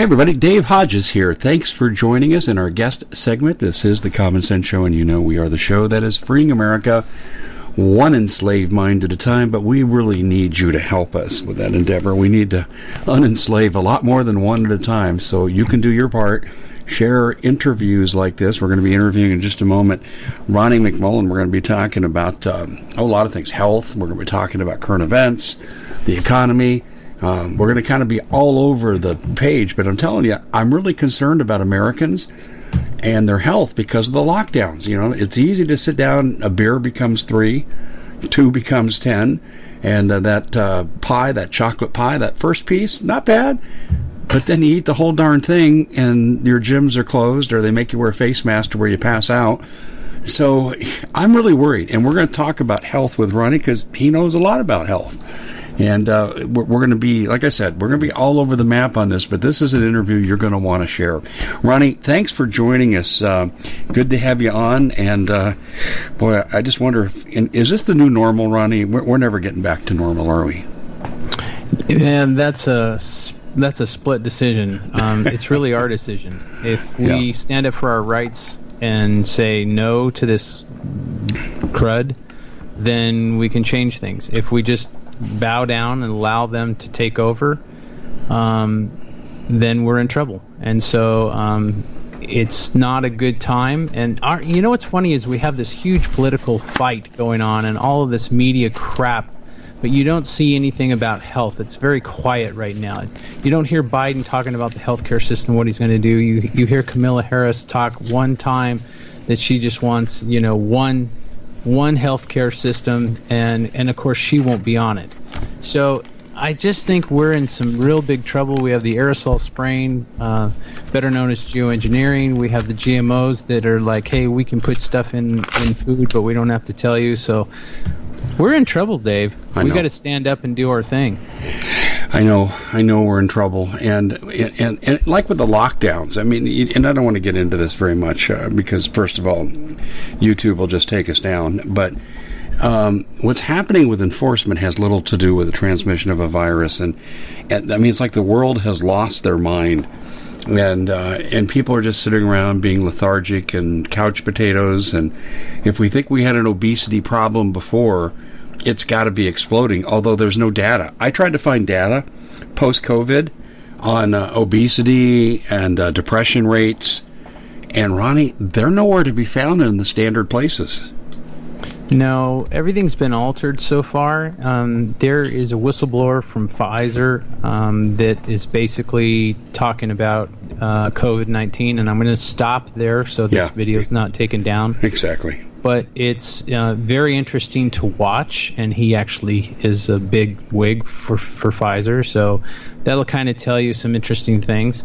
Hey everybody, Dave Hodges here. Thanks for joining us in our guest segment. This is the Common Sense Show, and you know we are the show that is freeing America one enslaved mind at a time, but we really need you to help us with that endeavor. We need to unenslave a lot more than one at a time, so you can do your part. Share interviews like this. We're going to be interviewing in just a moment Ronnie McMullen. We're going to be talking about um, a lot of things health. We're going to be talking about current events, the economy um, we're going to kind of be all over the page, but I'm telling you, I'm really concerned about Americans and their health because of the lockdowns. You know, it's easy to sit down, a beer becomes three, two becomes ten, and uh, that uh, pie, that chocolate pie, that first piece, not bad. But then you eat the whole darn thing, and your gyms are closed, or they make you wear a face mask to where you pass out. So I'm really worried, and we're going to talk about health with Ronnie because he knows a lot about health. And uh, we're, we're going to be, like I said, we're going to be all over the map on this, but this is an interview you're going to want to share. Ronnie, thanks for joining us. Uh, good to have you on. And uh, boy, I just wonder, if, is this the new normal, Ronnie? We're, we're never getting back to normal, are we? And that's a that's a split decision. Um, it's really our decision. If we yeah. stand up for our rights and say no to this crud, then we can change things. If we just bow down and allow them to take over, um, then we're in trouble. And so um, it's not a good time. And our, you know what's funny is we have this huge political fight going on and all of this media crap. But you don't see anything about health. It's very quiet right now. You don't hear Biden talking about the healthcare system, what he's going to do. You you hear Kamala Harris talk one time that she just wants, you know, one one healthcare system, and and of course she won't be on it. So I just think we're in some real big trouble. We have the aerosol spraying, uh, better known as geoengineering. We have the GMOs that are like, hey, we can put stuff in in food, but we don't have to tell you. So we're in trouble, Dave. I we got to stand up and do our thing. I know, I know we're in trouble, and and and like with the lockdowns. I mean, and I don't want to get into this very much uh, because first of all, YouTube will just take us down. But um, what's happening with enforcement has little to do with the transmission of a virus, and, and I mean it's like the world has lost their mind, and uh, and people are just sitting around being lethargic and couch potatoes, and if we think we had an obesity problem before, it's got to be exploding. Although there's no data, I tried to find data post COVID on uh, obesity and uh, depression rates, and Ronnie, they're nowhere to be found in the standard places. No, everything's been altered so far. Um, there is a whistleblower from Pfizer um, that is basically talking about uh, COVID 19, and I'm going to stop there so this yeah. video is not taken down. Exactly. But it's uh, very interesting to watch, and he actually is a big wig for, for Pfizer, so that'll kind of tell you some interesting things.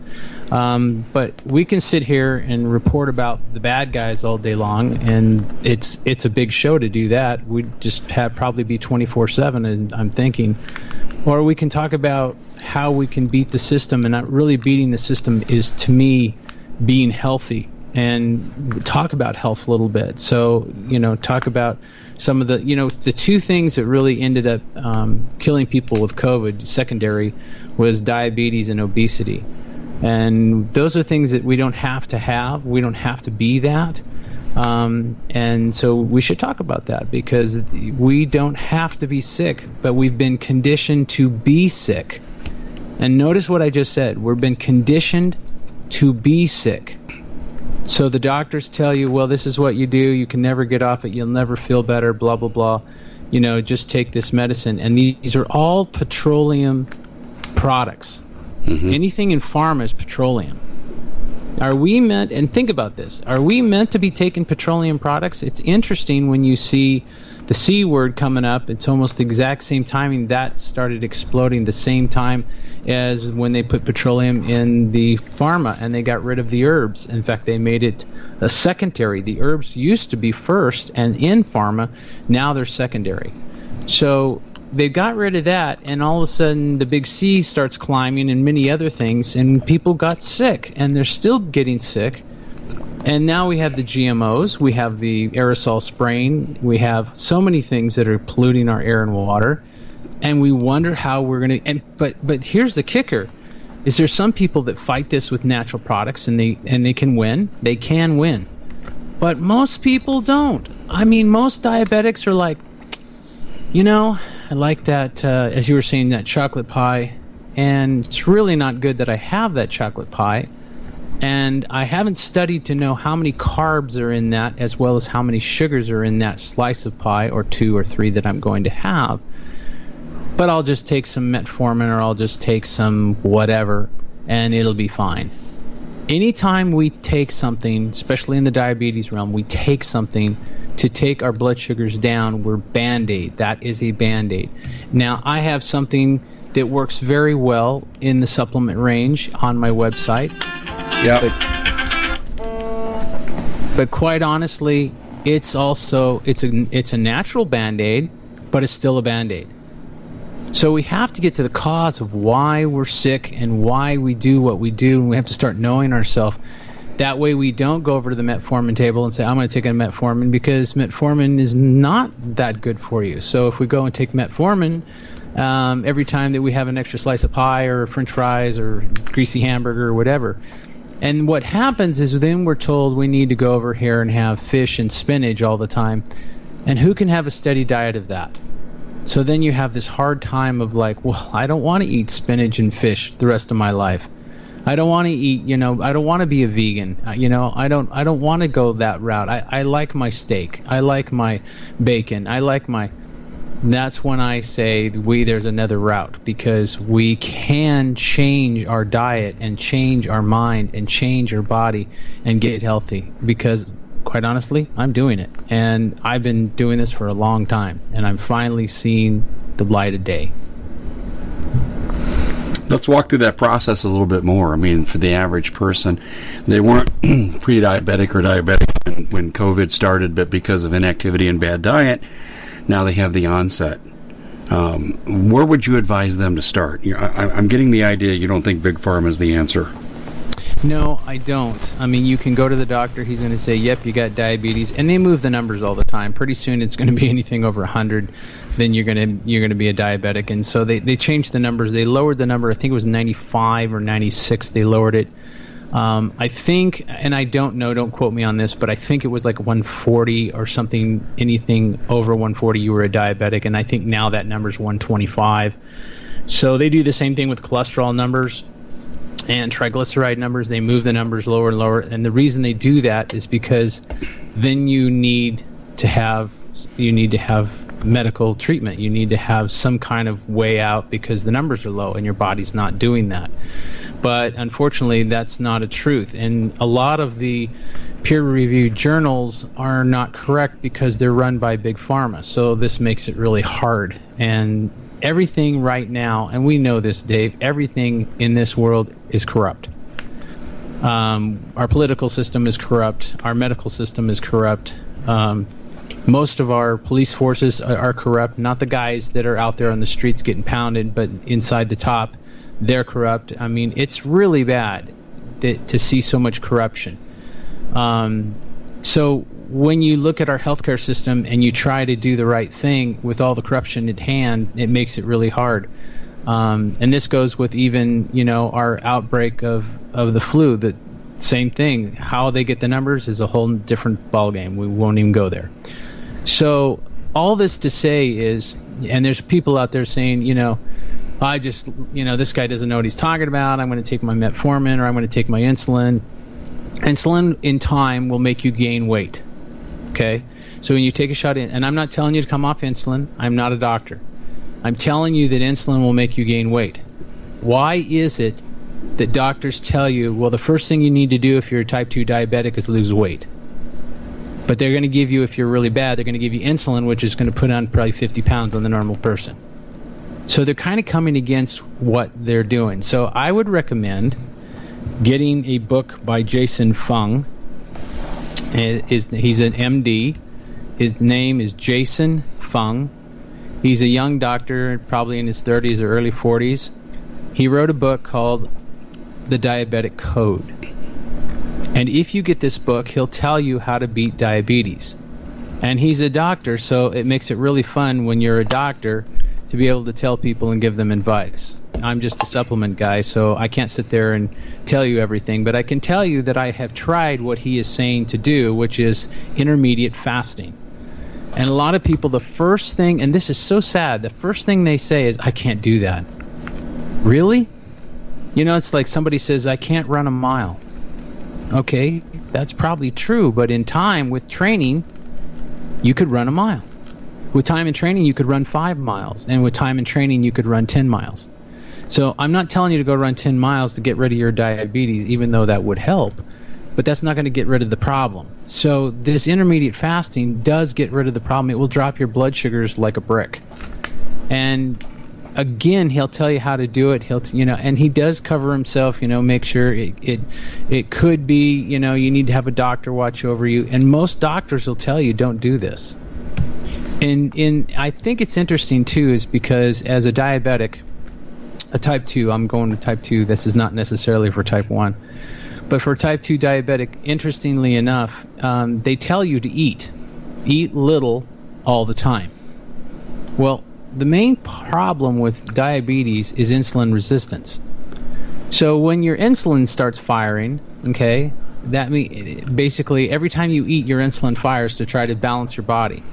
Um, but we can sit here and report about the bad guys all day long, and it's it's a big show to do that. We'd just have probably be 24 seven, and I'm thinking, or we can talk about how we can beat the system, and not really beating the system is to me being healthy and talk about health a little bit. So you know, talk about some of the you know the two things that really ended up um, killing people with COVID secondary was diabetes and obesity. And those are things that we don't have to have. We don't have to be that. Um, and so we should talk about that because we don't have to be sick, but we've been conditioned to be sick. And notice what I just said. We've been conditioned to be sick. So the doctors tell you, well, this is what you do. You can never get off it. You'll never feel better, blah, blah, blah. You know, just take this medicine. And these are all petroleum products. Mm-hmm. Anything in pharma is petroleum. Are we meant, and think about this, are we meant to be taking petroleum products? It's interesting when you see the C word coming up, it's almost the exact same timing that started exploding the same time as when they put petroleum in the pharma and they got rid of the herbs. In fact, they made it a secondary. The herbs used to be first and in pharma, now they're secondary. So they got rid of that, and all of a sudden the big C starts climbing and many other things, and people got sick, and they're still getting sick. And now we have the GMOs, we have the aerosol spraying, we have so many things that are polluting our air and water, and we wonder how we're going to. And but but here's the kicker: is there some people that fight this with natural products and they and they can win? They can win, but most people don't. I mean, most diabetics are like, you know, I like that, uh, as you were saying, that chocolate pie. And it's really not good that I have that chocolate pie. And I haven't studied to know how many carbs are in that, as well as how many sugars are in that slice of pie, or two or three that I'm going to have. But I'll just take some metformin, or I'll just take some whatever, and it'll be fine. Anytime we take something, especially in the diabetes realm, we take something to take our blood sugars down, we're band aid. That is a band aid. Now, I have something that works very well in the supplement range on my website. Yeah. But, but quite honestly, it's also it's a it's a natural band aid, but it's still a band aid. So we have to get to the cause of why we're sick and why we do what we do, and we have to start knowing ourselves that way, we don't go over to the metformin table and say, I'm going to take a metformin because metformin is not that good for you. So, if we go and take metformin um, every time that we have an extra slice of pie or french fries or greasy hamburger or whatever, and what happens is then we're told we need to go over here and have fish and spinach all the time. And who can have a steady diet of that? So then you have this hard time of like, well, I don't want to eat spinach and fish the rest of my life. I don't want to eat, you know, I don't want to be a vegan. You know, I don't I don't want to go that route. I, I like my steak. I like my bacon. I like my that's when I say we there's another route because we can change our diet and change our mind and change our body and get healthy because quite honestly, I'm doing it. And I've been doing this for a long time and I'm finally seeing the light of day let's walk through that process a little bit more. I mean, for the average person, they weren't pre-diabetic or diabetic when, when COVID started, but because of inactivity and bad diet, now they have the onset. Um, where would you advise them to start? I, am getting the idea you don't think big pharma is the answer. No, I don't. I mean, you can go to the doctor. He's going to say, "Yep, you got diabetes," and they move the numbers all the time. Pretty soon, it's going to be anything over 100. Then you're going to you're going to be a diabetic. And so they they changed the numbers. They lowered the number. I think it was 95 or 96. They lowered it. Um, I think, and I don't know, don't quote me on this, but I think it was like 140 or something. Anything over 140, you were a diabetic, and I think now that number is 125. So they do the same thing with cholesterol numbers and triglyceride numbers. They move the numbers lower and lower, and the reason they do that is because then you need to have you need to have medical treatment. You need to have some kind of way out because the numbers are low and your body's not doing that. But unfortunately, that's not a truth, and a lot of the peer-reviewed journals are not correct because they're run by big pharma. So this makes it really hard and everything right now, and we know this, Dave, everything in this world is corrupt. Um, our political system is corrupt. Our medical system is corrupt. Um, most of our police forces are, are, corrupt. Not the guys that are out there on the streets getting pounded, but inside the top, they're corrupt. I mean, it's really bad that, to see so much corruption. Um, so when you look at our healthcare system and you try to do the right thing with all the corruption at hand, it makes it really hard. Um, and this goes with even you know our outbreak of of the flu. The same thing. How they get the numbers is a whole different ballgame. We won't even go there. So all this to say is, and there's people out there saying, you know, I just, you know, this guy doesn't know what he's talking about. I'm going to take my metformin or I'm going to take my insulin. Insulin in time will make you gain weight. Okay? So when you take a shot in, and I'm not telling you to come off insulin, I'm not a doctor. I'm telling you that insulin will make you gain weight. Why is it that doctors tell you, well, the first thing you need to do if you're a type 2 diabetic is lose weight? But they're going to give you, if you're really bad, they're going to give you insulin, which is going to put on probably 50 pounds on the normal person. So they're kind of coming against what they're doing. So I would recommend getting a book by Jason Fung is he's an MD. His name is Jason Fung. He's a young doctor, probably in his 30s or early 40s. He wrote a book called The Diabetic Code. And if you get this book, he'll tell you how to beat diabetes. And he's a doctor, so it makes it really fun when you're a doctor to be able to tell people and give them advice. I'm just a supplement guy, so I can't sit there and tell you everything, but I can tell you that I have tried what he is saying to do, which is intermediate fasting. And a lot of people, the first thing, and this is so sad, the first thing they say is, I can't do that. Really? You know, it's like somebody says, I can't run a mile. Okay, that's probably true, but in time, with training, you could run a mile. With time and training, you could run five miles, and with time and training, you could run 10 miles. So I'm not telling you to go run 10 miles to get rid of your diabetes, even though that would help, but that's not going to get rid of the problem. So this intermediate fasting does get rid of the problem. It will drop your blood sugars like a brick. And again, he'll tell you how to do it. He'll, you know, and he does cover himself. You know, make sure it, it, it could be, you know, you need to have a doctor watch over you. And most doctors will tell you don't do this. And in, I think it's interesting too, is because as a diabetic, a type 2, I'm going to type 2. This is not necessarily for type 1. But for type 2 diabetic, interestingly enough, um, they tell you to eat. Eat little all the time. Well, the main problem with diabetes is insulin resistance. So when your insulin starts firing, okay, that mean basically every time you eat, your insulin fires to try to balance your body.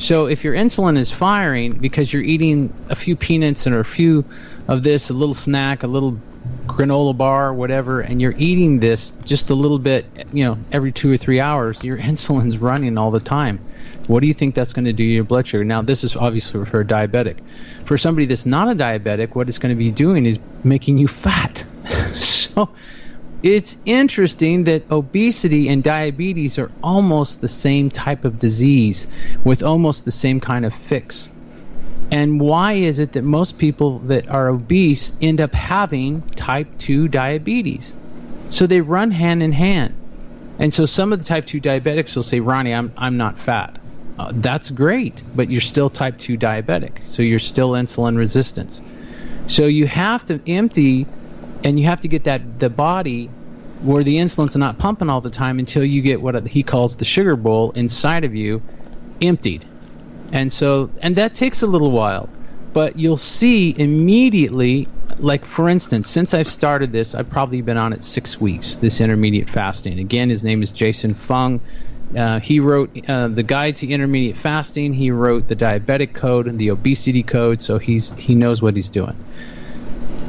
So if your insulin is firing because you're eating a few peanuts and a few of this, a little snack, a little granola bar, whatever, and you're eating this just a little bit, you know, every two or three hours, your insulin's running all the time. What do you think that's going to do to your blood sugar? Now, this is obviously for a diabetic. For somebody that's not a diabetic, what it's going to be doing is making you fat. so it's interesting that obesity and diabetes are almost the same type of disease with almost the same kind of fix. And why is it that most people that are obese end up having type 2 diabetes? So they run hand in hand. And so some of the type 2 diabetics will say, Ronnie, I'm, I'm not fat. Uh, that's great, but you're still type 2 diabetic. So you're still insulin resistant. So you have to empty and you have to get that the body where the insulin's not pumping all the time until you get what he calls the sugar bowl inside of you emptied. And so, and that takes a little while, but you'll see immediately, like for instance, since I've started this, I've probably been on it six weeks, this intermediate fasting. Again, his name is Jason Fung. Uh, he wrote uh, the guide to intermediate fasting. He wrote the diabetic code and the obesity code, so he's he knows what he's doing.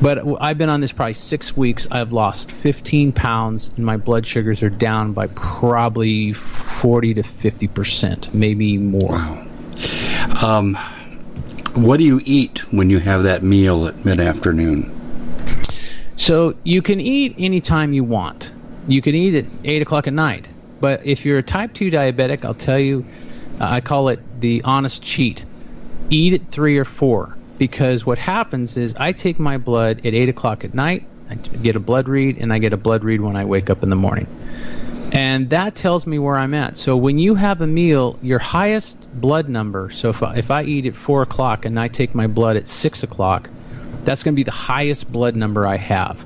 But I've been on this probably six weeks. I've lost 15 pounds, and my blood sugars are down by probably 40 to 50 percent, maybe more. Wow. Um, what do you eat when you have that meal at mid afternoon? So you can eat anytime you want. You can eat at 8 o'clock at night. But if you're a type 2 diabetic, I'll tell you, uh, I call it the honest cheat. Eat at 3 or 4 because what happens is I take my blood at 8 o'clock at night, I get a blood read, and I get a blood read when I wake up in the morning. And that tells me where I'm at. So when you have a meal, your highest blood number, so if I, if I eat at 4 o'clock and I take my blood at 6 o'clock, that's going to be the highest blood number I have.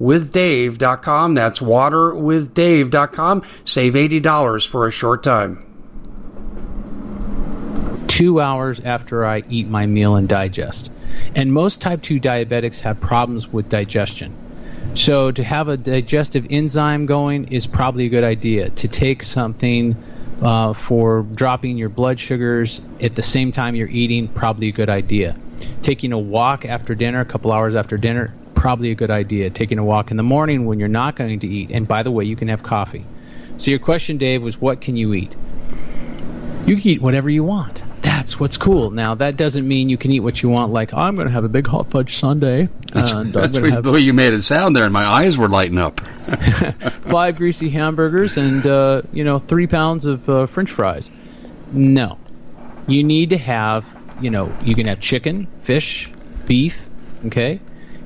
waterwithdave.com. That's waterwithdave.com. Save $80 for a short time. Two hours after I eat my meal and digest. And most type 2 diabetics have problems with digestion. So to have a digestive enzyme going is probably a good idea. To take something uh, for dropping your blood sugars at the same time you're eating, probably a good idea. Taking a walk after dinner, a couple hours after dinner, probably a good idea. Taking a walk in the morning when you're not going to eat. And by the way, you can have coffee. So your question, Dave, was what can you eat? You can eat whatever you want. That's what's cool. Now that doesn't mean you can eat what you want. Like I'm going to have a big hot fudge sundae. And that's have... the way you made it sound there, and my eyes were lighting up. five greasy hamburgers and uh, you know three pounds of uh, French fries. No, you need to have you know you can have chicken, fish, beef. Okay,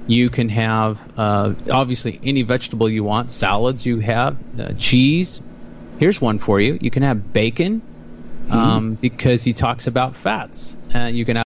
you can have uh, obviously any vegetable you want, salads you have, uh, cheese. Here's one for you. You can have bacon um, mm-hmm. because he talks about fats. Uh, you can have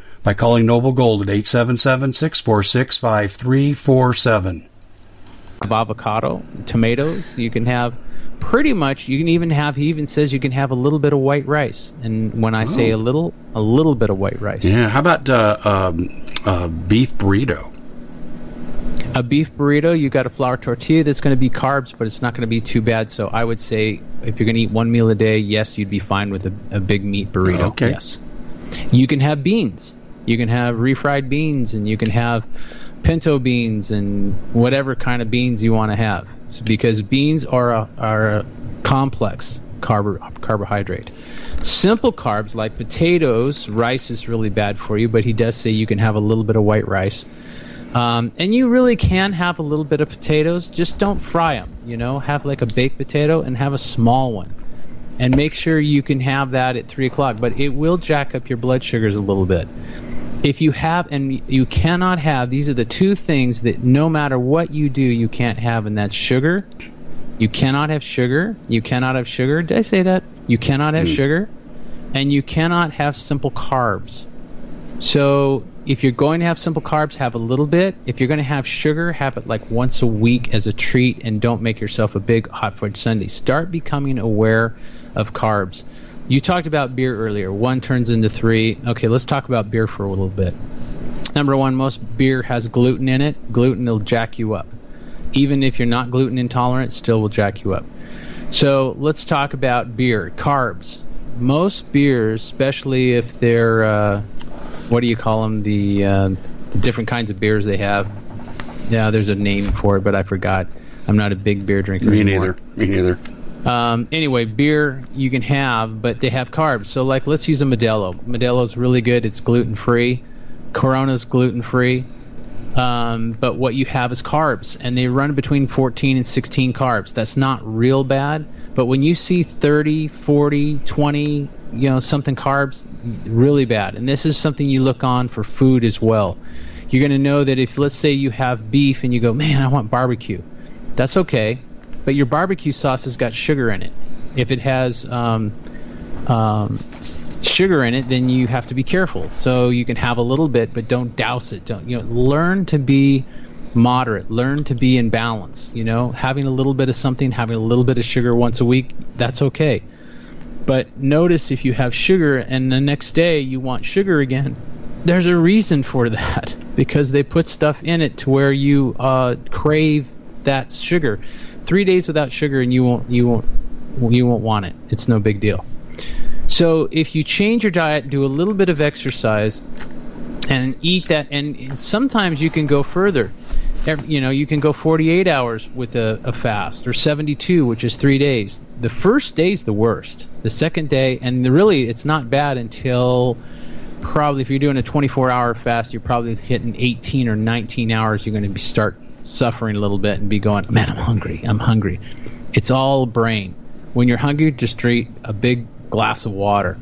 by calling Noble Gold at 877 646 5347. Avocado, tomatoes, you can have pretty much you can even have he even says you can have a little bit of white rice. And when i oh. say a little a little bit of white rice. Yeah how about uh, um, uh, beef burrito? A beef burrito you got a flour tortilla that's going to be carbs but it's not going to be too bad. So i would say if you're going to eat one meal a day yes you'd be fine with a, a big meat burrito. Okay. yes. You can have beans you can have refried beans and you can have pinto beans and whatever kind of beans you want to have. It's because beans are a, are a complex carb- carbohydrate. Simple carbs like potatoes, rice is really bad for you, but he does say you can have a little bit of white rice. Um, and you really can have a little bit of potatoes, just don't fry them. You know, have like a baked potato and have a small one. And make sure you can have that at 3 o'clock, but it will jack up your blood sugars a little bit. If you have and you cannot have these are the two things that no matter what you do you can't have and that's sugar. You cannot have sugar. You cannot have sugar. Did i say that? You cannot have mm. sugar. And you cannot have simple carbs. So if you're going to have simple carbs have a little bit if you're going to have sugar have it like once a week as a treat and don't make yourself a big hot fudge sundae start becoming aware of carbs you talked about beer earlier. One turns into three. Okay, let's talk about beer for a little bit. Number one, most beer has gluten in it. Gluten will jack you up. Even if you're not gluten intolerant, still will jack you up. So let's talk about beer. Carbs. Most beers, especially if they're, uh, what do you call them? The, uh, the different kinds of beers they have. Yeah, there's a name for it, but I forgot. I'm not a big beer drinker. Me anymore. neither. Me neither. Um, anyway, beer you can have, but they have carbs. So, like, let's use a Modelo. Modelo's really good. It's gluten free. Corona's gluten free. Um, but what you have is carbs, and they run between 14 and 16 carbs. That's not real bad. But when you see 30, 40, 20, you know, something carbs, really bad. And this is something you look on for food as well. You're going to know that if, let's say, you have beef and you go, man, I want barbecue. That's okay but your barbecue sauce has got sugar in it. If it has um, um, sugar in it, then you have to be careful. So you can have a little bit, but don't douse it. Don't you know? Learn to be moderate. Learn to be in balance. You know, having a little bit of something, having a little bit of sugar once a week, that's okay. But notice if you have sugar and the next day you want sugar again, there's a reason for that because they put stuff in it to where you uh, crave that sugar three days without sugar and you won't you won't you won't want it. It's no big deal. So if you change your diet, do a little bit of exercise, and eat that, and sometimes you can go further. You know, you can go 48 hours with a, a fast, or 72, which is three days. The first day is the worst. The second day, and really, it's not bad until probably if you're doing a 24 hour fast, you're probably hitting 18 or 19 hours. You're going to start suffering a little bit and be going, man, I'm hungry. I'm hungry. It's all brain. When you're hungry, just drink a big glass of water.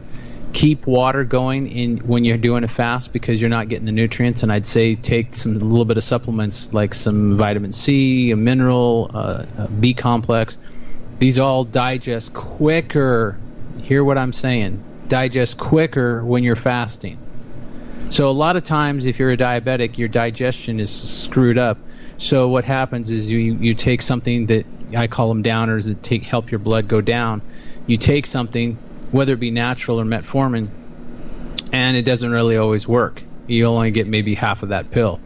Keep water going in when you're doing a fast because you're not getting the nutrients. And I'd say take some a little bit of supplements like some vitamin C, a mineral, uh, a B complex. These all digest quicker. Hear what I'm saying? Digest quicker when you're fasting. So a lot of times, if you're a diabetic, your digestion is screwed up so what happens is you you take something that I call them downers that take help your blood go down. You take something, whether it be natural or metformin, and it doesn't really always work. You only get maybe half of that pill.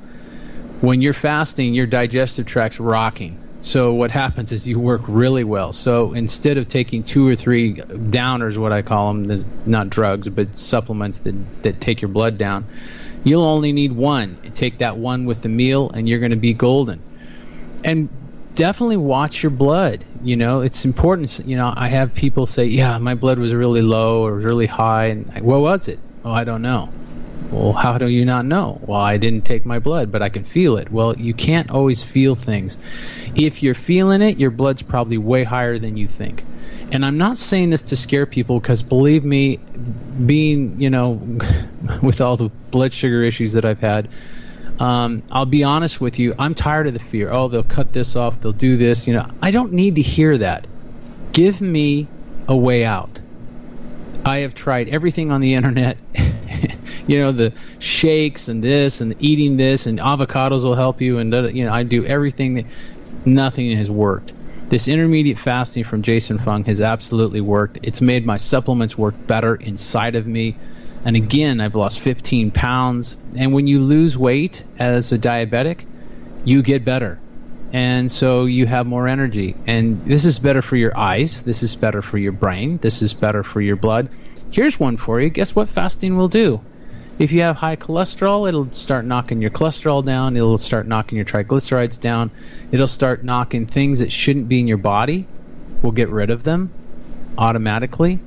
When you're fasting, your digestive tract's rocking. So what happens is you work really well. So instead of taking two or three downers, what I call them, not drugs, but supplements that that take your blood down, You'll only need one. Take that one with the meal, and you're going to be golden. And definitely watch your blood. You know, it's important. You know, I have people say, "Yeah, my blood was really low or really high," and I, what was it? Oh, I don't know. Well, how do you not know? Well, I didn't take my blood, but I can feel it. Well, you can't always feel things. If you're feeling it, your blood's probably way higher than you think. And I'm not saying this to scare people because believe me, being, you know, with all the blood sugar issues that I've had, um, I'll be honest with you, I'm tired of the fear. Oh, they'll cut this off, they'll do this. You know, I don't need to hear that. Give me a way out. I have tried everything on the internet. you know, the shakes and this and eating this and avocados will help you. And, you know, I do everything. That, nothing has worked. This intermediate fasting from Jason Fung has absolutely worked. It's made my supplements work better inside of me. And again, I've lost 15 pounds. And when you lose weight as a diabetic, you get better. And so you have more energy. And this is better for your eyes. This is better for your brain. This is better for your blood. Here's one for you. Guess what fasting will do? If you have high cholesterol, it'll start knocking your cholesterol down. It'll start knocking your triglycerides down. It'll start knocking things that shouldn't be in your body. We'll get rid of them automatically,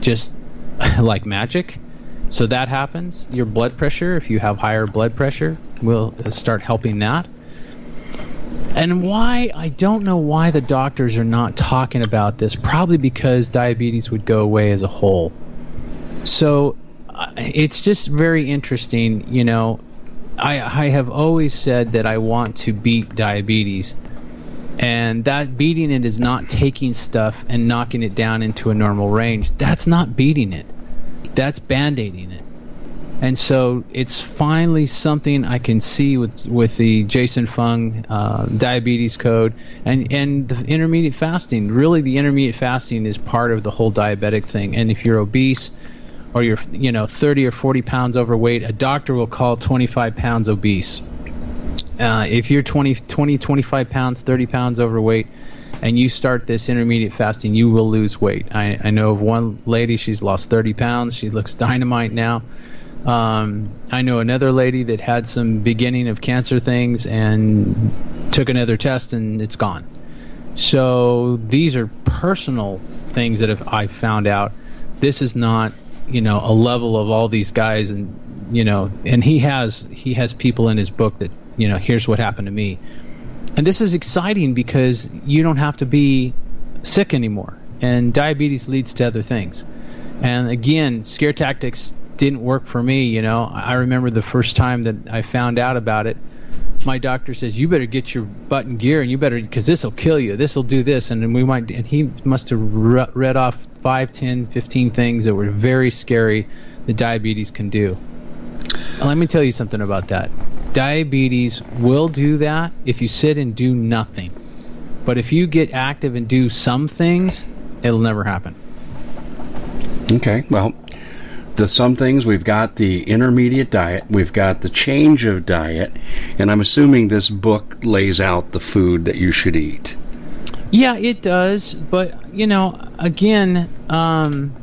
just like magic. So that happens. Your blood pressure, if you have higher blood pressure, will start helping that. And why, I don't know why the doctors are not talking about this. Probably because diabetes would go away as a whole. So uh, it's just very interesting. You know, I, I have always said that I want to beat diabetes. And that beating it is not taking stuff and knocking it down into a normal range. That's not beating it. That's band aiding it. And so it's finally something I can see with with the Jason Fung uh, diabetes code and and the intermediate fasting. Really, the intermediate fasting is part of the whole diabetic thing. And if you're obese, or you're you know 30 or 40 pounds overweight, a doctor will call 25 pounds obese. Uh, if you're 20, 20, 25 pounds, 30 pounds overweight, and you start this intermediate fasting, you will lose weight. I, I know of one lady, she's lost 30 pounds. She looks dynamite now. Um, I know another lady that had some beginning of cancer things and took another test and it's gone. So these are personal things that have, I found out. This is not you know a level of all these guys and you know and he has he has people in his book that you know here's what happened to me. And this is exciting because you don't have to be sick anymore. And diabetes leads to other things. And again scare tactics didn't work for me you know. I remember the first time that i found out about it my doctor says you better get your butt in gear and you better because this will kill you. This will do this. And we might and he must have read off 5 10 15 things that were very scary that diabetes can do let me tell you something about that. Diabetes will do that if you sit and do nothing. But if you get active and do some things it'll never happen. Okay well the some things we've got the intermediate diet we've got the change of diet and i'm assuming this book lays out the food that you should eat. Yeah it does. But you know again um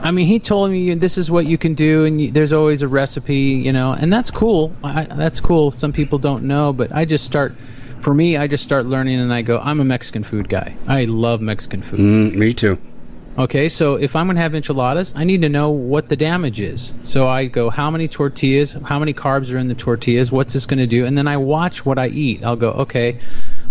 I mean, he told me this is what you can do, and you, there's always a recipe, you know, and that's cool. I, that's cool. Some people don't know, but I just start. For me, I just start learning, and I go. I'm a Mexican food guy. I love Mexican food. Mm, me too. Okay, so if I'm going to have enchiladas, I need to know what the damage is. So I go, how many tortillas, how many carbs are in the tortillas, what's this going to do? And then I watch what I eat. I'll go, okay,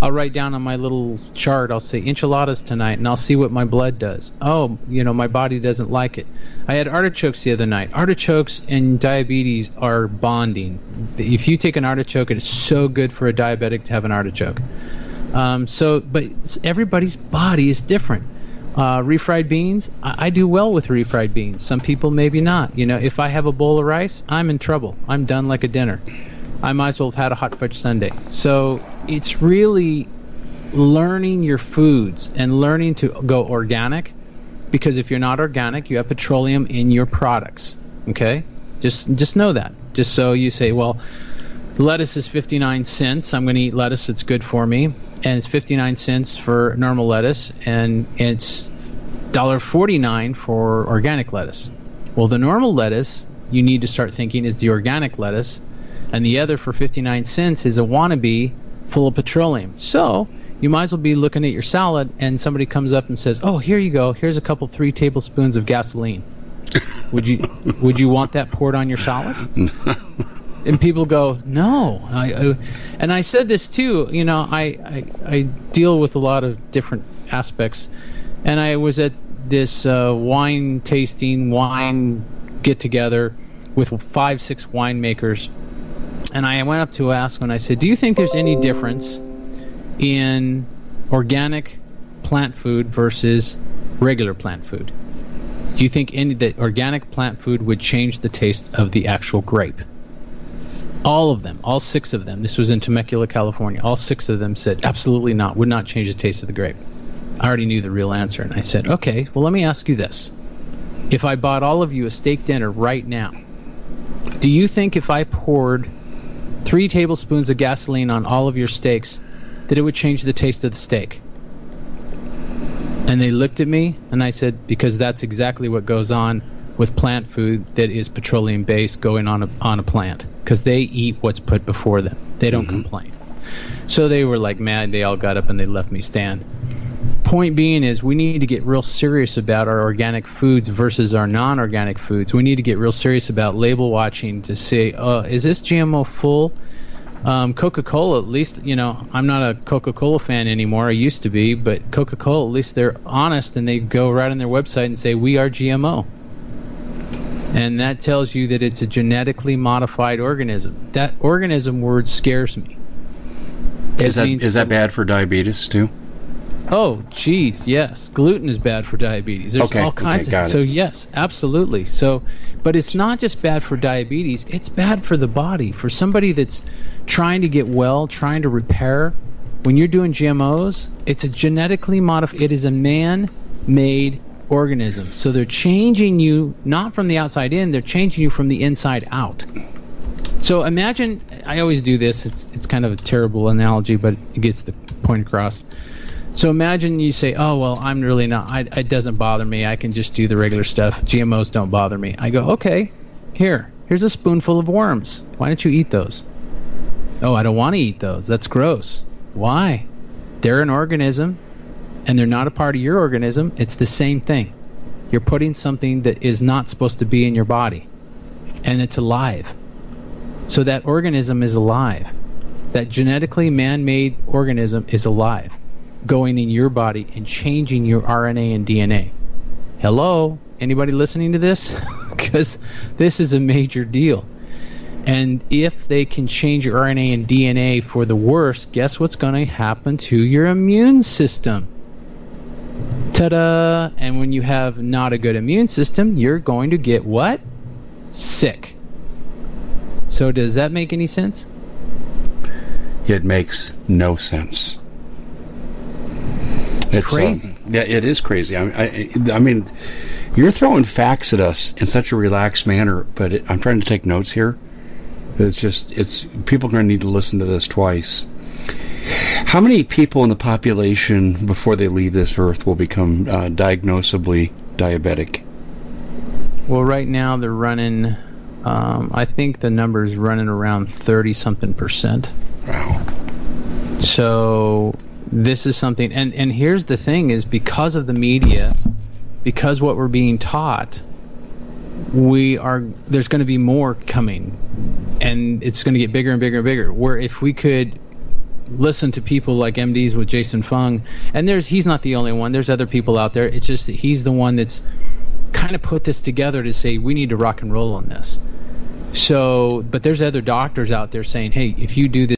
I'll write down on my little chart, I'll say enchiladas tonight, and I'll see what my blood does. Oh, you know, my body doesn't like it. I had artichokes the other night. Artichokes and diabetes are bonding. If you take an artichoke, it is so good for a diabetic to have an artichoke. Um, so, but everybody's body is different. Uh, refried beans, I, I, do well with refried beans. Some people maybe not. You know, if I have a bowl of rice, I'm in trouble. I'm done like a dinner. I might as well have had a hot fudge sundae. So it's really learning your foods and learning to go organic. Because if you're not organic, you have petroleum in your products. Okay, just just know that. Just so you say, well, lettuce is 59 cents. I'm going to eat lettuce that's good for me, and it's 59 cents for normal lettuce, and it's $1.49 for organic lettuce. Well, the normal lettuce you need to start thinking is the organic lettuce, and the other for 59 cents is a wannabe full of petroleum. So you might as well be looking at your salad, and somebody comes up and says, "Oh, here you go. Here's a couple three tablespoons of gasoline." Would you would you want that poured on your salad? and people go, no. I, I, and I said this too. You know, I, I, I deal with a lot of different aspects, and I was at this uh, wine tasting, wine get together with five, six winemakers, and I went up to ask and I said, "Do you think there's any difference in organic plant food versus regular plant food? Do you think any that organic plant food would change the taste of the actual grape?" All of them, all six of them. This was in Temecula, California. All six of them said, "Absolutely not. Would not change the taste of the grape." I already knew the real answer, and I said, "Okay, well, let me ask you this: If I bought all of you a steak dinner right now, do you think if I poured three tablespoons of gasoline on all of your steaks, that it would change the taste of the steak?" And they looked at me, and I said, "Because that's exactly what goes on with plant food that is petroleum based going on a, on a plant because they eat what's put before them. They don't mm-hmm. complain. So they were like mad. They all got up and they left me stand. Point being is we need to get real serious about our organic foods versus our non-organic foods. We need to get real serious about label watching to say, uh, is this GMO full? Um, Coca-Cola, at least, you know, I'm not a Coca-Cola fan anymore. I used to be, but Coca-Cola, at least they're honest and they go right on their website and say, we are GMO and that tells you that it's a genetically modified organism. That organism word scares me. Is that is that bad for diabetes too? Oh, geez, yes. Gluten is bad for diabetes. There's okay, all kinds okay, of it. so yes, absolutely. So, but it's not just bad for diabetes. It's bad for the body. For somebody that's trying to get well, trying to repair. When you're doing GMOs, it's a genetically modified. It is a man-made organism. So they're changing you not from the outside in, they're changing you from the inside out. So imagine I always do this. It's it's kind of a terrible analogy, but it gets the point across. So imagine you say, "Oh well, I'm really not. I, it doesn't bother me. I can just do the regular stuff. GMOs don't bother me." I go, "Okay, here, here's a spoonful of worms. Why don't you eat those?" "Oh, I don't want to eat those. That's gross." "Why?" They're an organism and they're not a part of your organism, it's the same thing. You're putting something that is not supposed to be in your body, and it's alive. So that organism is alive. That genetically man made organism is alive, going in your body and changing your RNA and DNA. Hello? Anybody listening to this? Because this is a major deal. And if they can change your RNA and DNA for the worse, guess what's going to happen to your immune system? Ta-da! And when you have not a good immune system, you're going to get what? Sick. So does that make any sense? It makes no sense. It's, it's um, crazy. Um, yeah, it is crazy. I, I, I, mean, you're throwing facts at us in such a relaxed manner, but it, I'm trying to take notes here. It's just, it's people are going to need to listen to this twice. How many people in the population before they leave this earth will become uh, diagnosably diabetic? Well, right now they're running. Um, I think the number is running around thirty something percent. Wow. So this is something, and and here's the thing: is because of the media, because what we're being taught, we are there's going to be more coming, and it's going to get bigger and bigger and bigger. Where if we could listen to people like MDs with Jason Fung, and there's he's not the only one. There's other people out there. It's just that he's the one that's kind of put this together to say we need to rock and roll on this. So, but there's other doctors out there saying, hey, if you do this.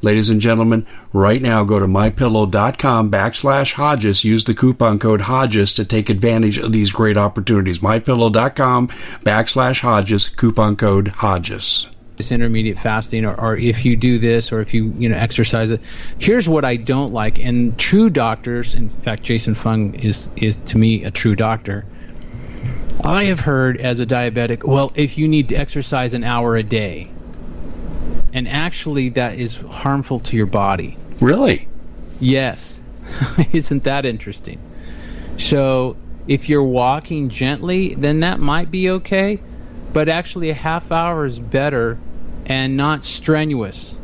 Ladies and gentlemen, right now go to mypillow.com backslash Hodges. Use the coupon code Hodges to take advantage of these great opportunities. Mypillow.com backslash Hodges, coupon code Hodges this intermediate fasting or, or if you do this or if you you know exercise it here's what i don't like and true doctors in fact jason fung is is to me a true doctor i have heard as a diabetic well if you need to exercise an hour a day and actually that is harmful to your body. Really? Yes. Isn't that interesting? So if you're walking gently, then that might be okay, but actually a half hour is better and not strenuous.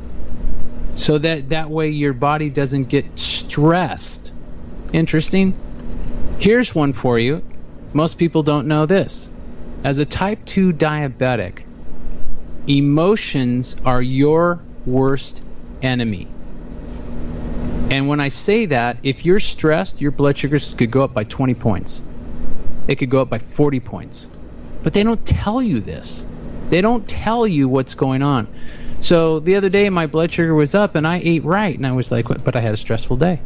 So that that way your body doesn't get stressed. Interesting. Here's one for you. Most people don't know this. As a type 2 diabetic, emotions are your worst enemy. And when I say that, if you're stressed, your blood sugars could go up by 20 points. It could go up by 40 points. But they don't tell you this. They don't tell you what's going on. So the other day, my blood sugar was up, and I ate right, and I was like, but I had a stressful day.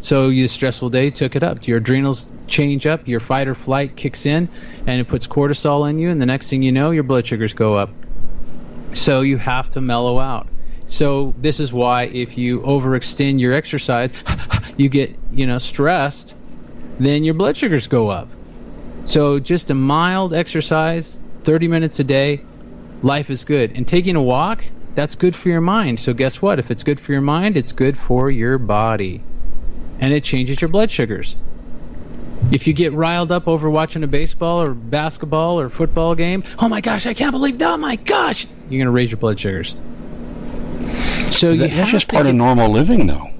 So your stressful day took it up. Your adrenals change up, your fight or flight kicks in, and it puts cortisol in you, and the next thing you know, your blood sugars go up. So you have to mellow out. So this is why if you overextend your exercise, you get, you know, stressed, then your blood sugars go up. So just a mild exercise, 30 minutes a day, life is good. And taking a walk, that's good for your mind. So guess what? If it's good for your mind, it's good for your body. And it changes your blood sugars. If you get riled up over watching a baseball or basketball or football game, oh my gosh, I can't believe that! Oh my gosh, you're going to raise your blood sugars. So you that's just part of normal living, though.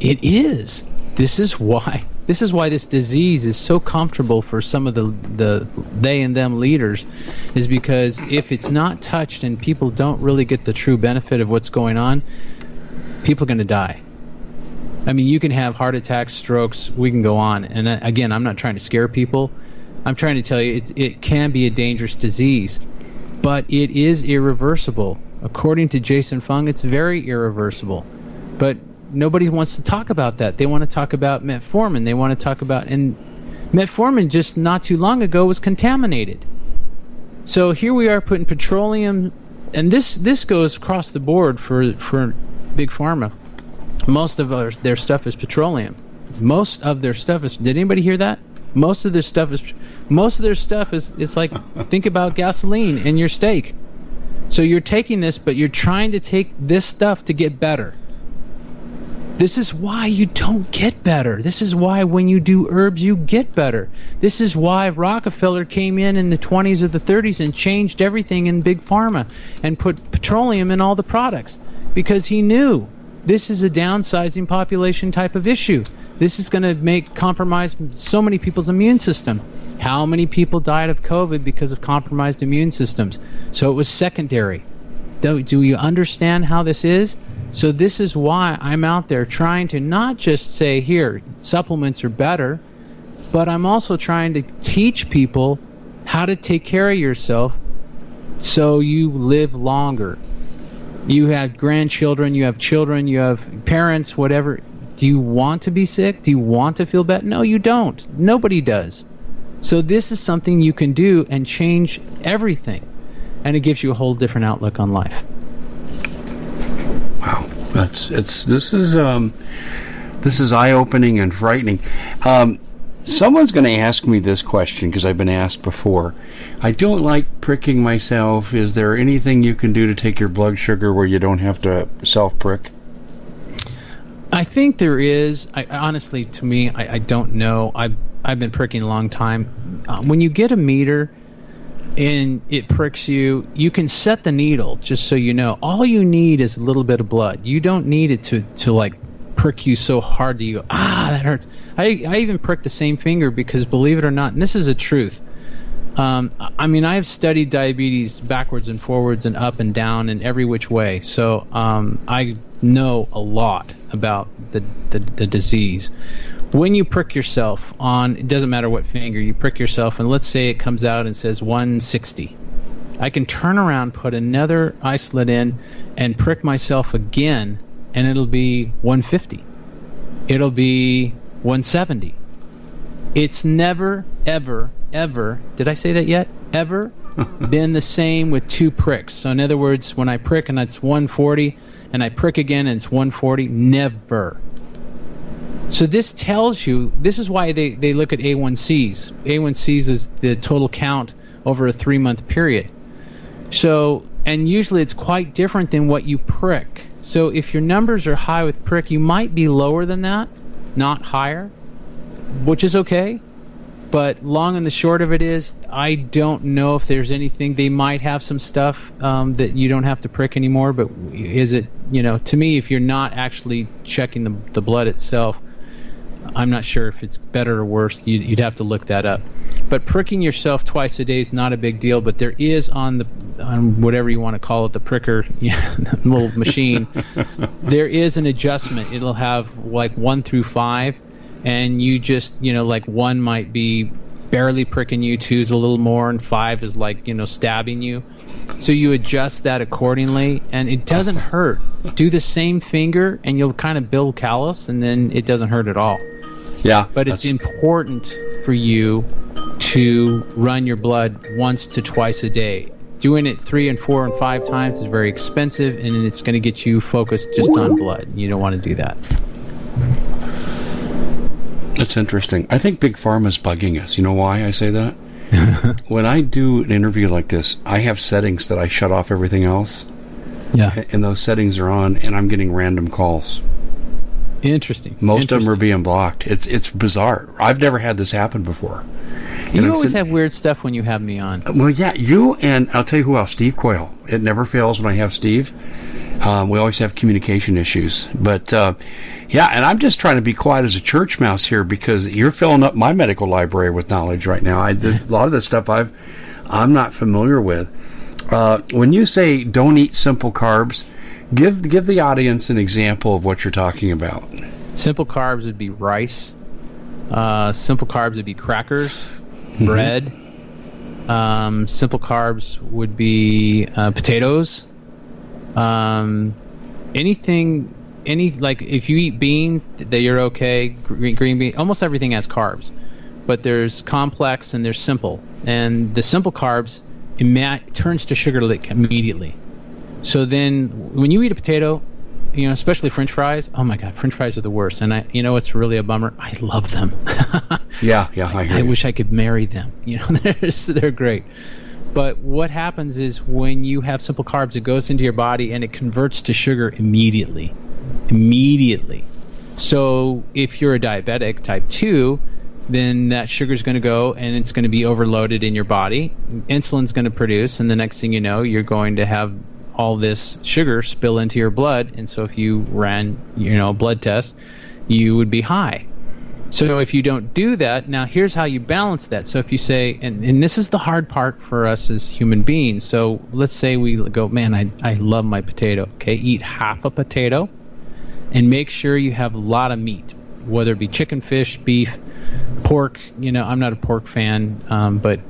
It is. This is why. This is why this disease is so comfortable for some of the the they and them leaders, is because if it's not touched and people don't really get the true benefit of what's going on, people are going to die. I mean, you can have heart attacks, strokes. We can go on. And uh, again, I'm not trying to scare people. I'm trying to tell you it can be a dangerous disease, but it is irreversible. According to Jason Fung, it's very irreversible. But nobody wants to talk about that. They want to talk about metformin. They want to talk about and metformin just not too long ago was contaminated. So here we are putting petroleum, and this this goes across the board for for big pharma. Most of our, their stuff is petroleum. Most of their stuff is. Did anybody hear that? Most of their stuff is. Most of their stuff is. It's like think about gasoline in your steak. So you're taking this, but you're trying to take this stuff to get better. This is why you don't get better. This is why when you do herbs, you get better. This is why Rockefeller came in in the 20s or the 30s and changed everything in Big Pharma and put petroleum in all the products because he knew this is a downsizing population type of issue. This is going to make compromise so many people's immune system. How many people died of COVID because of compromised immune systems? So it was secondary. Do, do you understand how this is? So this is why I'm out there trying to not just say here supplements are better, but I'm also trying to teach people how to take care of yourself so you live longer. You have grandchildren, you have children, you have parents, whatever. Do you want to be sick? Do you want to feel bad? No, you don't. Nobody does. So this is something you can do and change everything. And it gives you a whole different outlook on life. Wow, that's it's this is um, this is eye opening and frightening. Um, someone's going to ask me this question because I've been asked before. I don't like pricking myself. Is there anything you can do to take your blood sugar where you don't have to self prick? I think there is. I, honestly, to me, I, I, don't know. I've I've been pricking a long time. Uh, when you get a meter and it pricks you, you can set the needle just so you know. All you need is a little bit of blood. You don't need it to, to like prick you so hard that you go, ah, that hurts. I, I even prick the same finger because believe it or not, and this is a truth. Um, I mean, I have studied diabetes backwards and forwards and up and down and every which way. So um, I know a lot about the, the, the disease when you prick yourself on it doesn't matter what finger you prick yourself and let's say it comes out and says 160 i can turn around put another isolate in and prick myself again and it'll be 150 it'll be 170 it's never ever ever did i say that yet ever been the same with two pricks so in other words when i prick and it's 140 and i prick again and it's 140 never so this tells you this is why they, they look at A1Cs. A1Cs is the total count over a three month period. So and usually it's quite different than what you prick. So if your numbers are high with prick, you might be lower than that, not higher, which is okay. But long and the short of it is, I don't know if there's anything. They might have some stuff um, that you don't have to prick anymore. But is it, you know, to me, if you're not actually checking the, the blood itself, I'm not sure if it's better or worse. You'd, you'd have to look that up. But pricking yourself twice a day is not a big deal. But there is on the on whatever you want to call it, the pricker yeah, little machine, there is an adjustment. It'll have like one through five, and you just you know like one might be barely pricking you, two is a little more, and five is like you know stabbing you. So you adjust that accordingly, and it doesn't hurt. Do the same finger, and you'll kind of build callus, and then it doesn't hurt at all. Yeah, but it's important for you to run your blood once to twice a day. Doing it three and four and five times is very expensive, and it's going to get you focused just on blood. You don't want to do that. That's interesting. I think Big Pharma's bugging us. You know why I say that? when I do an interview like this, I have settings that I shut off everything else. Yeah. And those settings are on, and I'm getting random calls. Interesting. Most Interesting. of them are being blocked. It's it's bizarre. I've never had this happen before. You, always have weird stuff when you have me on. Well, yeah, you and I'll tell you who else. Steve Coyle. It never fails when I have Steve. Um, we always have communication issues, but uh, yeah, and I'm just trying to be quiet as a church mouse here because you're filling up my medical library with knowledge right now. I, a lot of this stuff I've I'm not familiar with. Uh, when you say don't eat simple carbs, give give the audience an example of what you're talking about. Simple carbs would be rice. Uh, simple carbs would be crackers, mm-hmm. bread. Um, simple carbs would be uh, potatoes. Um, anything, any like if you eat beans, that you're okay. Green, green bean, almost everything has carbs, but there's complex and there's simple, and the simple carbs it turns to sugar immediately. So then, when you eat a potato, you know, especially French fries. Oh my God, French fries are the worst. And I, you know, it's really a bummer. I love them. yeah, yeah, I, I wish I could marry them. You know, they're they're great. But what happens is when you have simple carbs, it goes into your body and it converts to sugar immediately. Immediately. So if you're a diabetic type 2, then that sugar is going to go and it's going to be overloaded in your body. Insulin's going to produce, and the next thing you know, you're going to have all this sugar spill into your blood. And so if you ran, you know, a blood test, you would be high. So if you don't do that, now here's how you balance that. So if you say, and, and this is the hard part for us as human beings. So let's say we go, man, I, I love my potato. Okay, eat half a potato and make sure you have a lot of meat, whether it be chicken, fish, beef, pork. You know, I'm not a pork fan, um, but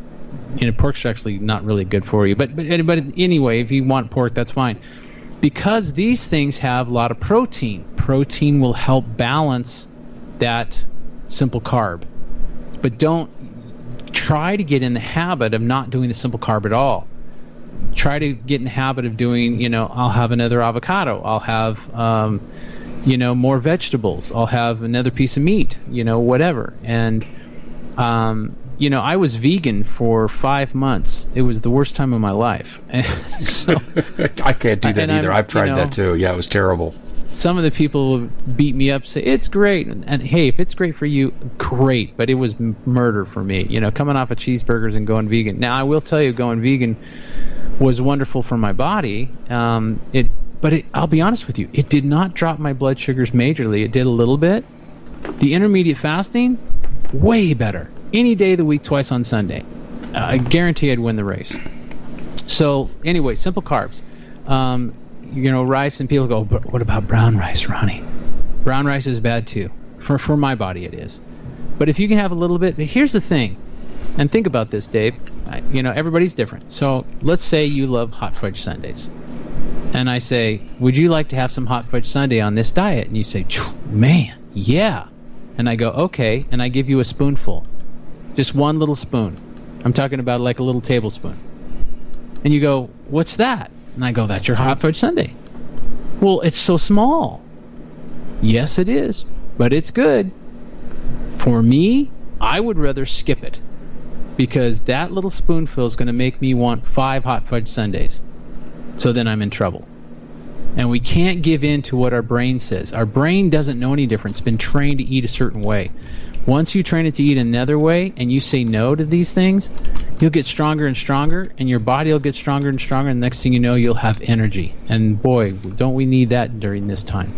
you know, pork's actually not really good for you. But, but but anyway, if you want pork, that's fine. Because these things have a lot of protein. Protein will help balance that simple carb. But don't try to get in the habit of not doing the simple carb at all. Try to get in the habit of doing, you know, I'll have another avocado. I'll have, um, you know, more vegetables. I'll have another piece of meat, you know, whatever. And, um, you know, I was vegan for five months. It was the worst time of my life. so, I can't do that either. i have tried you know, that too. Yeah, it was terrible some of the people beat me up, say it's great, and, and, hey, if it's great for you, great. But it was murder for me, you know, coming off of cheeseburgers and going vegan. Now I will tell you, going vegan was wonderful for my body. Um, it, but it, I'll be honest with you, it did not drop my blood sugars majorly. It did a little bit. The intermediate fasting, way better. Any day of the week, twice on Sunday. Uh, I guarantee I'd win the race. So anyway, simple carbs. Um, you know, rice, and people go, but what about brown rice, Ronnie? Brown rice is bad too. For for my body, it is. But if you can have a little bit, here's the thing, and think about this, Dave. You know, everybody's different. So let's say you love hot fudge sundaes, and I say, would you like to have some hot fudge sundae on this diet? And you say, man, yeah. And I go, okay, and I give you a spoonful, just one little spoon. I'm talking about like a little tablespoon. And you go, what's that? And I go, That's your hot fudge sundae. Well, it's so small. Yes, it is, but it's good. For me, I would rather skip it because that little spoonful is going to make me want five hot fudge sundaes. So then I'm in trouble. And we can't give in to what our brain says. Our brain doesn't know any different. It's been trained to eat a certain way. Once you train it to eat another way and you say no to these things, you'll get stronger and stronger and your body will get stronger and stronger and next thing you know you'll have energy. And boy, don't we need that during this time.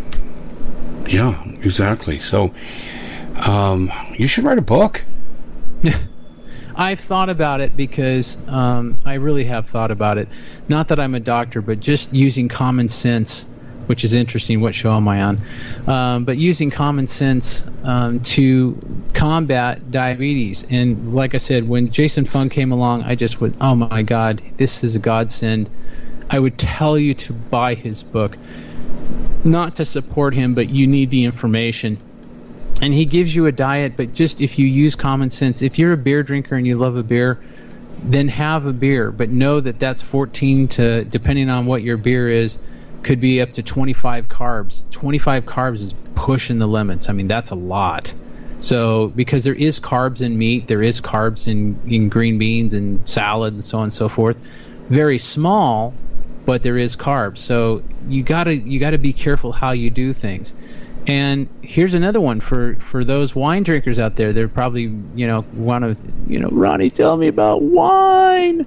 Yeah, exactly. So um, you should write a book. I've thought about it because um, I really have thought about it. Not that I'm a doctor, but just using common sense, which is interesting. What show am I on? Um, but using common sense um, to combat diabetes. And like I said, when Jason Fung came along, I just went, oh my God, this is a godsend. I would tell you to buy his book. Not to support him, but you need the information and he gives you a diet, but just if you use common sense, if you're a beer drinker and you love a beer, then have a beer, but know that that's 14 to, depending on what your beer is, could be up to 25 carbs. 25 carbs is pushing the limits. I mean, that's a lot. So, because there is carbs in meat, there is carbs in, in green beans and salad and so on and so forth. Very small, but there is carbs. So you gotta you gotta be careful how you do things. And here's another one for, for those wine drinkers out there. They're probably you know want to you know Ronnie, tell me about wine.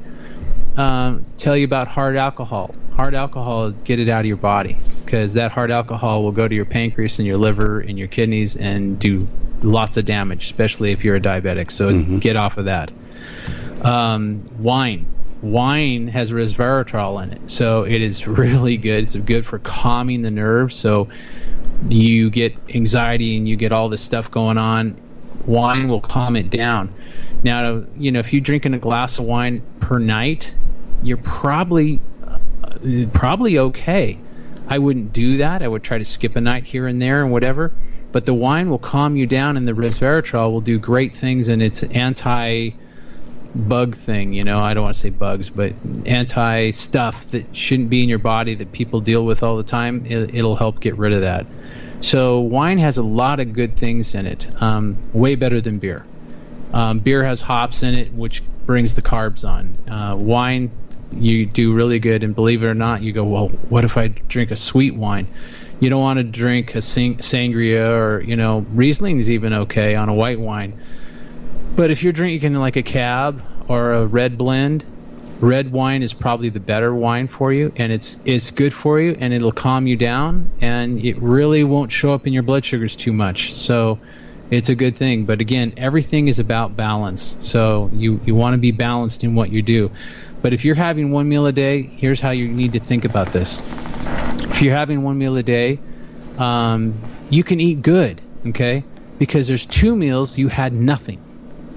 Um, tell you about hard alcohol. Hard alcohol, get it out of your body because that hard alcohol will go to your pancreas and your liver and your kidneys and do lots of damage, especially if you're a diabetic. So mm-hmm. get off of that. Um, wine. Wine has resveratrol in it, so it is really good. It's good for calming the nerves. So you get anxiety and you get all this stuff going on, wine will calm it down. Now, you know, if you're drinking a glass of wine per night, you're probably uh, probably okay. I wouldn't do that. I would try to skip a night here and there and whatever. But the wine will calm you down, and the resveratrol will do great things, and it's anti bug thing. You know, I don't want to say bugs, but anti stuff that shouldn't be in your body that people deal with all the time. It, will help get rid of that. So wine has a lot of good things in it, um, way better than beer. Um, beer has hops in it, which brings the carbs on. Uh, wine, you do really good, and believe it or not, you go, well, what if I drink a sweet wine? You don't want to drink a sangria or you know Riesling is even okay on a white wine. But if you're drinking like a cab or a red blend, red wine is probably the better wine for you and it's it's good for you and it'll calm you down and it really won't show up in your blood sugars too much. So it's a good thing. But again everything is about balance. So you you want to be balanced in what you do. But if you're having one meal a day here's how you need to think about this. If you're having one meal a day um, you can eat good okay? Because there's two meals you had nothing.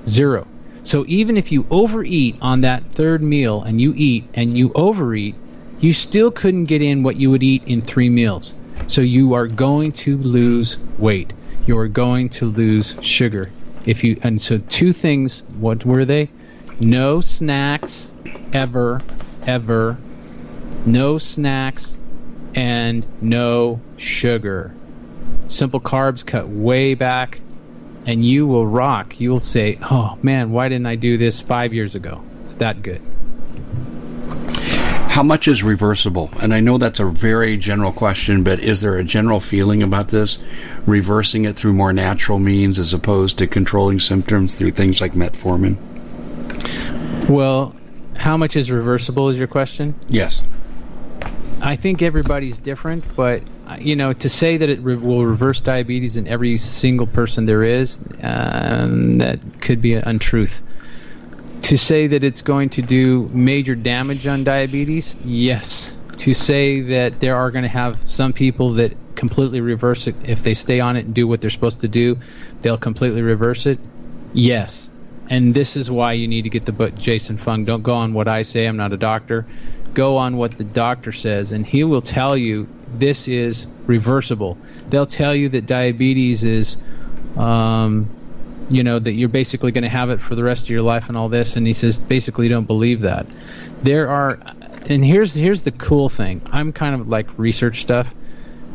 Zero so even if you overeat on that third meal and you eat and you overeat, you still couldn't get in what you would eat in three meals. So you are going to lose weight. You are going to lose sugar. If you and so two things, what were they? No snacks ever ever. No snacks and no sugar. Simple carbs cut way back and you will rock. You'll say, "Oh man, why didn't I do this five years ago?" It's that good. How much is reversible? And I know that's a very general question, but is there a general feeling about this, reversing it through more natural means as opposed to controlling symptoms through things like metformin? Well, how much is reversible is your question? Yes. I think everybody's different, but you know, to say that it re- will reverse diabetes in every single person there is, um, that could be an untruth. To say that it's going to do major damage on diabetes, yes. To say that there are going to have some people that completely reverse it if they stay on it and do what they're supposed to do, they'll completely reverse it, yes. And this is why you need to get the book Jason Fung. Don't go on what I say. I'm not a doctor. Go on what the doctor says, and he will tell you this is reversible. They'll tell you that diabetes is, um, you know, that you're basically going to have it for the rest of your life and all this. And he says, basically, don't believe that. There are, and here's here's the cool thing. I'm kind of like research stuff.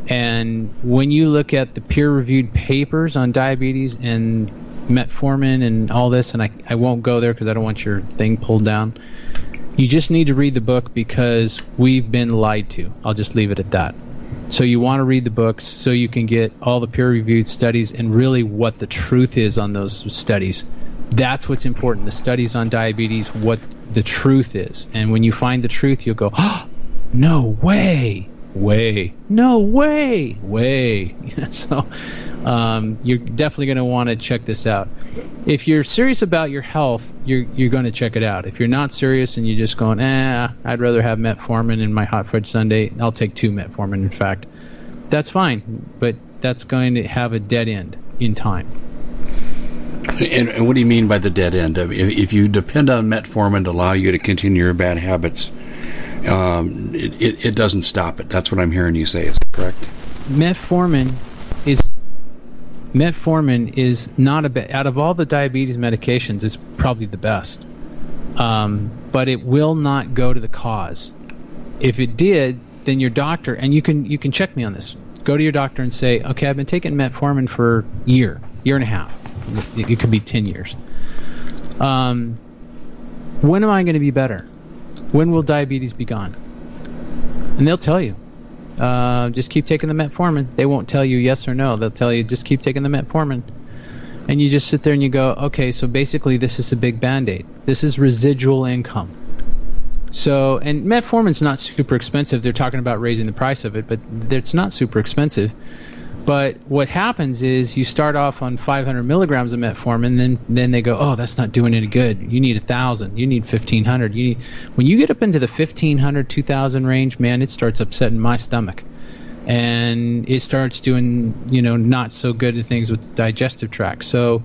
And when you look at the peer-reviewed papers on diabetes and metformin and all this, and I, I won't go there because I don't want your thing pulled down. You just need to read the book because we've been lied to. I'll just leave it at that. So you want to read the books so you can get all the peer-reviewed studies and really what the truth is on those studies. That's what's important. The studies on diabetes, what the truth is. And when you find the truth, you'll go, oh, no way, way, no way, way. so um, you're definitely going to want to check this out. If you're serious about your health, you're you're going to check it out. If you're not serious and you're just going, eh, I'd rather have metformin in my hot fudge sundae. I'll take two metformin. In fact, that's fine, but that's going to have a dead end in time. And, and what do you mean by the dead end? If, if you depend on metformin to allow you to continue your bad habits, um, it, it, it doesn't stop it. That's what I'm hearing you say. Is correct? Metformin is metformin is not a be- out of all the diabetes medications, it's probably the best. Um, but it will not go to the cause. If it did, then your doctor and you can you can check me on this. Go to your doctor and say, okay, I've been taking metformin for a year, year and a half. It, it could be ten years. Um, when am I going to be better? When will diabetes be gone? And they'll tell you. Uh, just keep taking the metformin. They won't tell you yes or no. They'll tell you just keep taking the metformin. And you just sit there and you go, okay, so basically this is a big band aid. This is residual income. So, and metformin's not super expensive. They're talking about raising the price of it, but it's not super expensive. But what happens is you start off on 500 milligrams of metformin, then then they go, oh, that's not doing any good. You need a thousand. You need 1500. You need when you get up into the 1500, 2000 range, man, it starts upsetting my stomach, and it starts doing you know not so good things with the digestive tract. So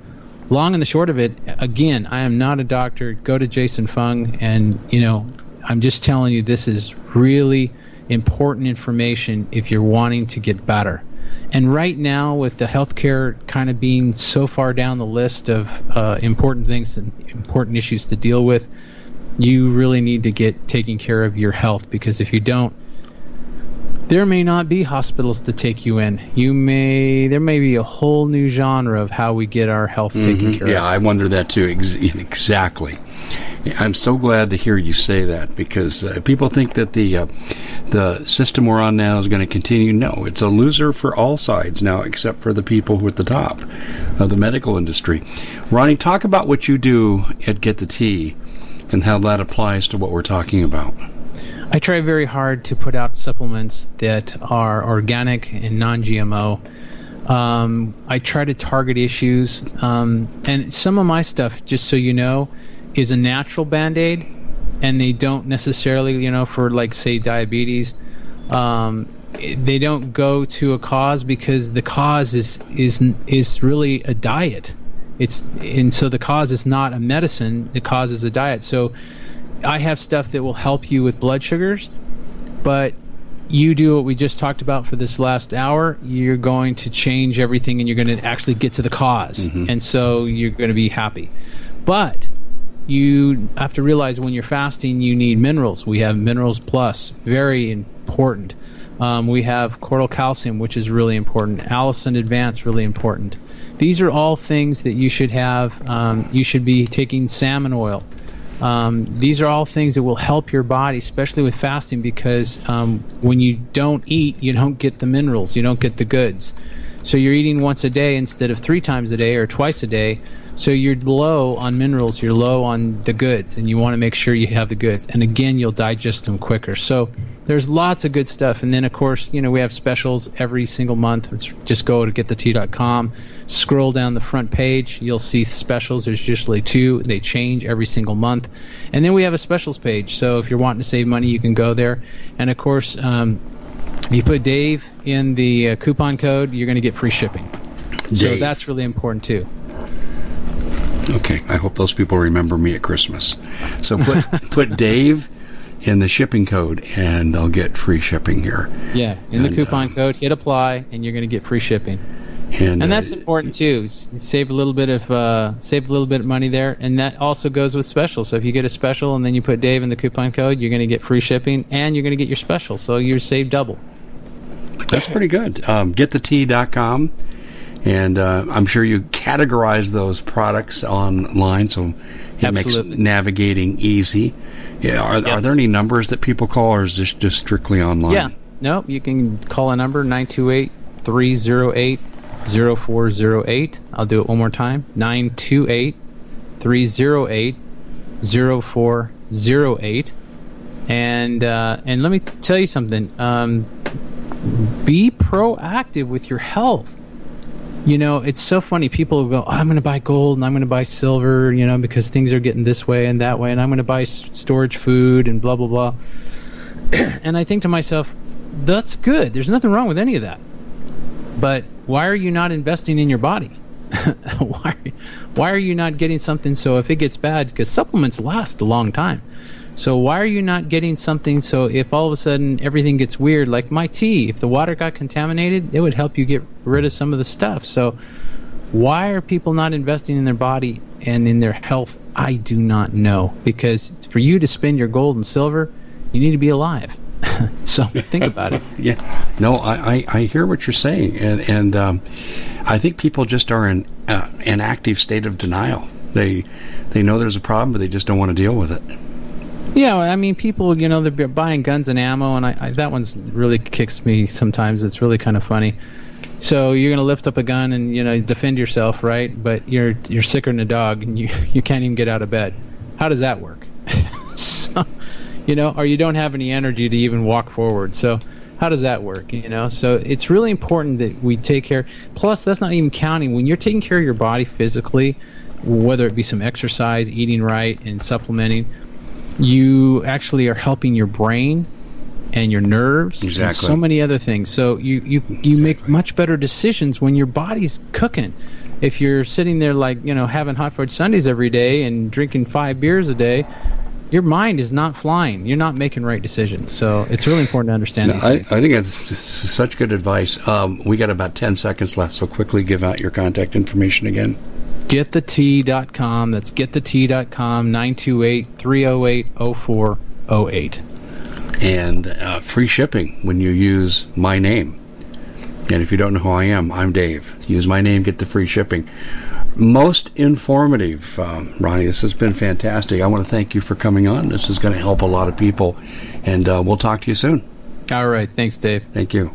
long and the short of it, again, I am not a doctor. Go to Jason Fung, and you know, I'm just telling you this is really important information if you're wanting to get better. And right now, with the healthcare kind of being so far down the list of uh, important things and important issues to deal with, you really need to get taking care of your health. Because if you don't, there may not be hospitals to take you in. You may there may be a whole new genre of how we get our health taken mm-hmm. care yeah, of. Yeah, I wonder that too. Ex- exactly. I'm so glad to hear you say that because uh, people think that the uh, the system we're on now is going to continue. No, it's a loser for all sides now, except for the people who are at the top of the medical industry. Ronnie, talk about what you do at Get the Tea and how that applies to what we're talking about. I try very hard to put out supplements that are organic and non-GMO. Um, I try to target issues, um, and some of my stuff, just so you know, is a natural band aid, and they don't necessarily, you know, for like say diabetes, um, they don't go to a cause because the cause is is is really a diet. It's and so the cause is not a medicine. The cause is a diet. So I have stuff that will help you with blood sugars, but you do what we just talked about for this last hour, you're going to change everything and you're going to actually get to the because Mm-hmm. And so you're going to be happy. But you have to realize when you're fasting, you need minerals. We have Minerals Plus, very important. Um, we have Cortical Calcium, which is really important. Allicin Advance, really important. These are all things that you should have. Um, you should be taking salmon oil. Um, these are all things that will help your body, especially with fasting, because um, when you don't eat, you don't get the minerals, you don't get the goods. So you're eating once a day instead of three times a day or twice a day. So you're low on minerals, you're low on the goods, and you want to make sure you have the goods. And again, you'll digest them quicker. So there's lots of good stuff. And then, of course, you know, we have specials every single month. It's just go to getthetea.com, scroll down the front page. You'll see specials. There's usually two. They change every single month. And then we have a specials page. So if you're wanting to save money, you can go there. And of course, um, you put Dave in the uh, coupon code, you're going to get free shipping. So that's really important too. Okay, I hope those people remember me at Christmas. So put put Dave in the shipping code, and they'll get free shipping here. Yeah, in the coupon uh, code, hit apply, and you're going to get free shipping. And, And that's uh, important too. Save a little bit of uh, save a little bit of money there, and that also goes with special. So if you get a special and then you put Dave in the coupon code, you're going to get free shipping, and you're going to get your special. So you save double. that's pretty good. Um, getthetea.com, and uh, I'm sure you categorize those products online, so it Absolutely. makes navigating easy. Yeah, are, Yeah. are there any numbers that people call, or is this just strictly online? Yeah. nope. You can call a number 928 308 0408. I'll do it one more time 928 308 0408. And uh, and let me tell you something. Um, be proactive with your health. You know, it's so funny. People go, oh, "I'm going to buy gold and I'm going to buy silver," you know, because things are getting this way and that way, and I'm going to buy storage food and blah blah blah. and I think to myself, that's good. There's nothing wrong with any of that. But why are you not investing in your body? why, why are you not getting something so if it gets bad, because supplements last a long time. So why are you not getting something so if all of a sudden everything gets weird, like my tea, if the water got contaminated, it would help you get rid of some of the stuff. So why are people not investing in their body and in their health? I do not know. Because for you to spend your gold and silver, you need to be alive. so think about it. yeah, no, I, I, I, hear what you're saying, and and um, I think people just are in uh, an active state of denial. They they know there's a problem, but they just don't want to deal with it. Yeah, I mean, people, you know, they're buying guns and ammo, and I, I that one's really kicks me sometimes. It's really kind of funny. So you're gonna lift up a gun and you know defend yourself, right? But you're you're sicker than a dog, and you you can't even get out of bed. How does that work? so, you know, or you don't have any energy to even walk forward. So how does that work? You know, so it's really important that we take care. Plus, that's not even counting when you're taking care of your body physically, whether it be some exercise, eating right, and supplementing. You actually are helping your brain and your nerves exactly. and so many other things. So you you you exactly. make much better decisions when your body's cooking. If you're sitting there like you know having hot fudge sundaes every day and drinking five beers a day, your mind is not flying. You're not making right decisions. So it's really important to understand no, I, I, think that's such good advice. Um, we got about 10 seconds left, so quickly give out your contact information again. GetTheTea.com. That's GetTheTea.com, 928 308 0408. And uh, free shipping when you use my name. And if you don't know who I am, I'm Dave. Use my name, get the free shipping most informative, um, Ronnie. This has been fantastic. I want to thank you for coming on. This is going to help a lot of people, and uh, we'll talk to you soon. All right. Thanks, Dave. Thank you.